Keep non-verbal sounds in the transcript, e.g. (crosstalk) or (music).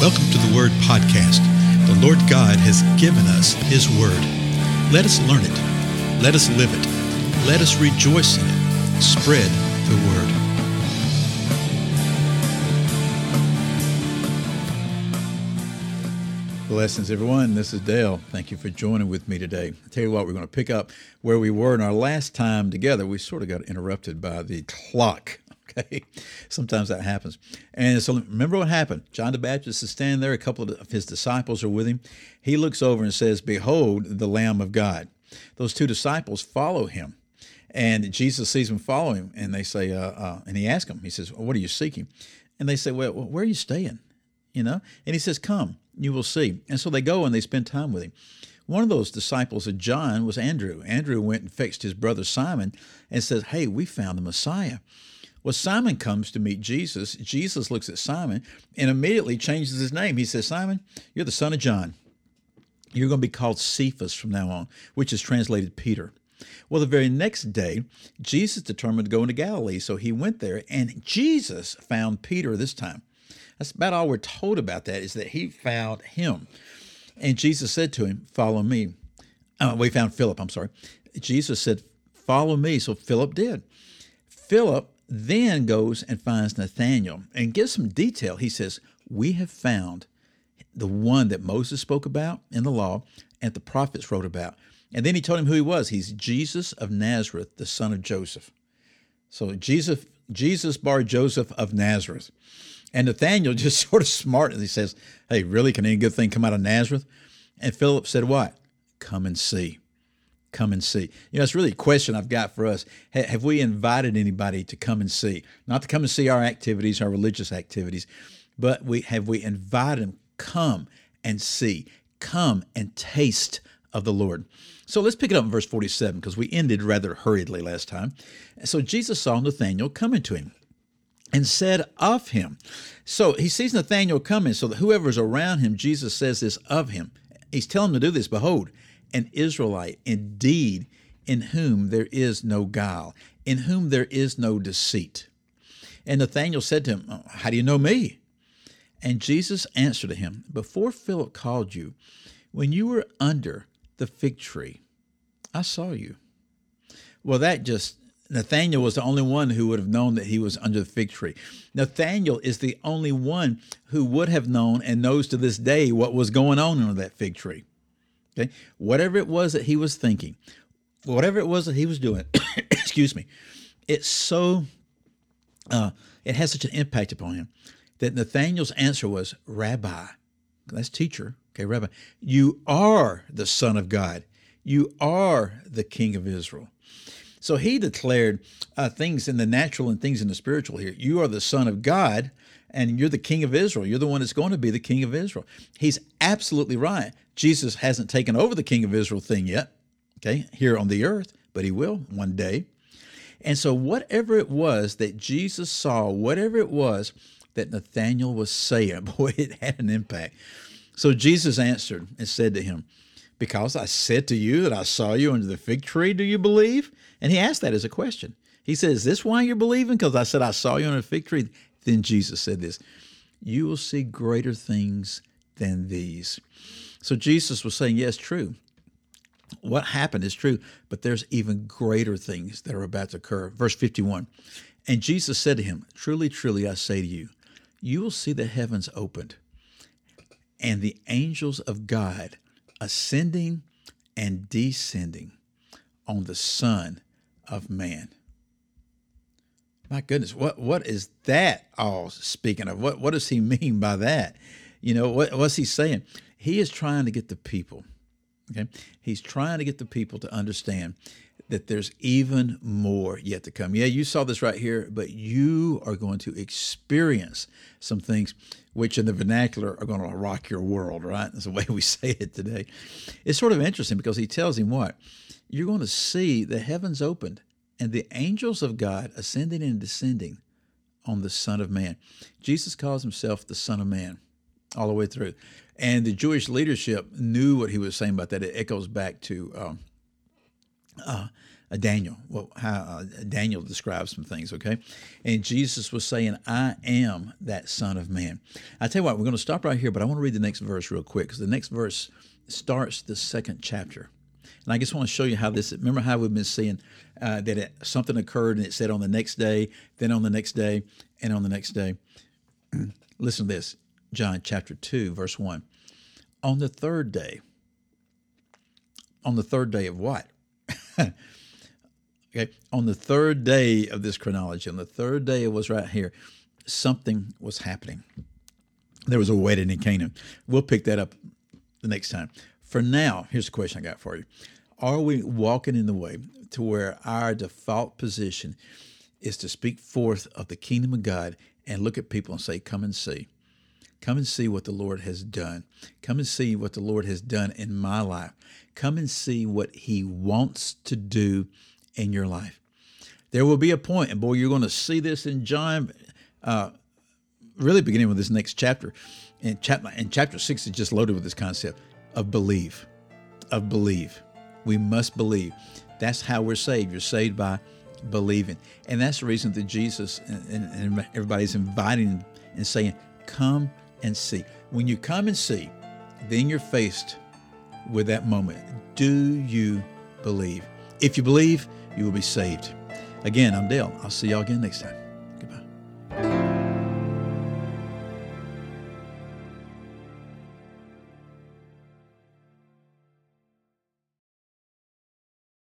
Welcome to the Word Podcast. The Lord God has given us His Word. Let us learn it. Let us live it. Let us rejoice in it. Spread the Word. Blessings, everyone. This is Dale. Thank you for joining with me today. I tell you what, we're going to pick up where we were in our last time together. We sort of got interrupted by the clock. Okay, (laughs) sometimes that happens. And so remember what happened. John the Baptist is standing there. A couple of his disciples are with him. He looks over and says, "Behold, the Lamb of God." Those two disciples follow him, and Jesus sees them follow him, and they say, uh, uh, and he asks them, he says, well, "What are you seeking?" And they say, "Well, where are you staying?" You know, and he says, "Come." you will see. And so they go and they spend time with him. One of those disciples of John was Andrew. Andrew went and fixed his brother Simon and says, Hey, we found the Messiah. Well, Simon comes to meet Jesus. Jesus looks at Simon and immediately changes his name. He says, Simon, you're the son of John. You're going to be called Cephas from now on, which is translated Peter. Well, the very next day, Jesus determined to go into Galilee. So he went there, and Jesus found Peter this time. That's about all we're told about that is that he found him. And Jesus said to him, Follow me. Uh, we found Philip, I'm sorry. Jesus said, Follow me. So Philip did. Philip then goes and finds Nathanael and gives some detail. He says, We have found the one that Moses spoke about in the law and the prophets wrote about. And then he told him who he was. He's Jesus of Nazareth, the son of Joseph. So Jesus, Jesus bar Joseph of Nazareth. And Nathaniel (laughs) just sort of smart. and He says, Hey, really? Can any good thing come out of Nazareth? And Philip said, What? Come and see. Come and see. You know, it's really a question I've got for us. Have we invited anybody to come and see? Not to come and see our activities, our religious activities, but we have we invited them, come and see, come and taste of the Lord. So let's pick it up in verse 47 because we ended rather hurriedly last time. So Jesus saw Nathanael coming to him and said of him. So he sees Nathanael coming, so that whoever's around him, Jesus says this of him. He's telling him to do this. Behold, an Israelite indeed, in whom there is no guile, in whom there is no deceit. And Nathanael said to him, oh, How do you know me? And Jesus answered him, Before Philip called you, when you were under the fig tree, I saw you. Well, that just Nathaniel was the only one who would have known that he was under the fig tree. Nathaniel is the only one who would have known and knows to this day what was going on under that fig tree. Okay, whatever it was that he was thinking, whatever it was that he was doing, (coughs) excuse me, it's so uh, it has such an impact upon him that Nathaniel's answer was, "Rabbi, that's teacher." Okay, Rabbi, you are the Son of God. You are the King of Israel. So he declared uh, things in the natural and things in the spiritual here. You are the Son of God, and you're the King of Israel. You're the one that's going to be the King of Israel. He's absolutely right. Jesus hasn't taken over the King of Israel thing yet, okay, here on the earth, but he will one day. And so, whatever it was that Jesus saw, whatever it was that Nathanael was saying, (laughs) boy, it had an impact. So Jesus answered and said to him, Because I said to you that I saw you under the fig tree, do you believe? And he asked that as a question. He said, Is this why you're believing? Because I said, I saw you on a fig tree. Then Jesus said this You will see greater things than these. So Jesus was saying, Yes, true. What happened is true, but there's even greater things that are about to occur. Verse 51 And Jesus said to him, Truly, truly, I say to you, you will see the heavens opened and the angels of God ascending and descending on the Son of man. My goodness, what what is that all speaking of? What what does he (laughs) mean by that? You know, what what's he saying? He is trying to get the people, okay? He's trying to get the people to understand that there's even more yet to come. Yeah, you saw this right here, but you are going to experience some things which in the vernacular are going to rock your world, right? That's the (laughs) way we say it today. It's sort of interesting because he tells him what? You're going to see the heavens opened and the angels of God ascending and descending on the Son of Man. Jesus calls himself the Son of Man all the way through. And the Jewish leadership knew what he was saying about that. It echoes back to um, uh, uh, Daniel. Well, how uh, Daniel describes some things, okay? And Jesus was saying, I am that Son of Man. I tell you what, we're going to stop right here, but I want to read the next verse real quick because the next verse starts the second chapter. And I just want to show you how this. Remember how we've been seeing uh, that it, something occurred and it said on the next day, then on the next day, and on the next day. (clears throat) Listen to this, John chapter two, verse one. On the third day. On the third day of what? (laughs) okay, on the third day of this chronology, on the third day it was right here, something was happening. There was a wedding in Canaan. We'll pick that up the next time. For now, here's the question I got for you. Are we walking in the way to where our default position is to speak forth of the kingdom of God and look at people and say, Come and see. Come and see what the Lord has done. Come and see what the Lord has done in my life. Come and see what He wants to do in your life. There will be a point, and boy, you're going to see this in John, uh, really beginning with this next chapter. And chapter, and chapter six is just loaded with this concept of belief, of belief. We must believe. That's how we're saved. You're saved by believing. And that's the reason that Jesus and, and everybody's inviting and saying, Come and see. When you come and see, then you're faced with that moment. Do you believe? If you believe, you will be saved. Again, I'm Dale. I'll see y'all again next time.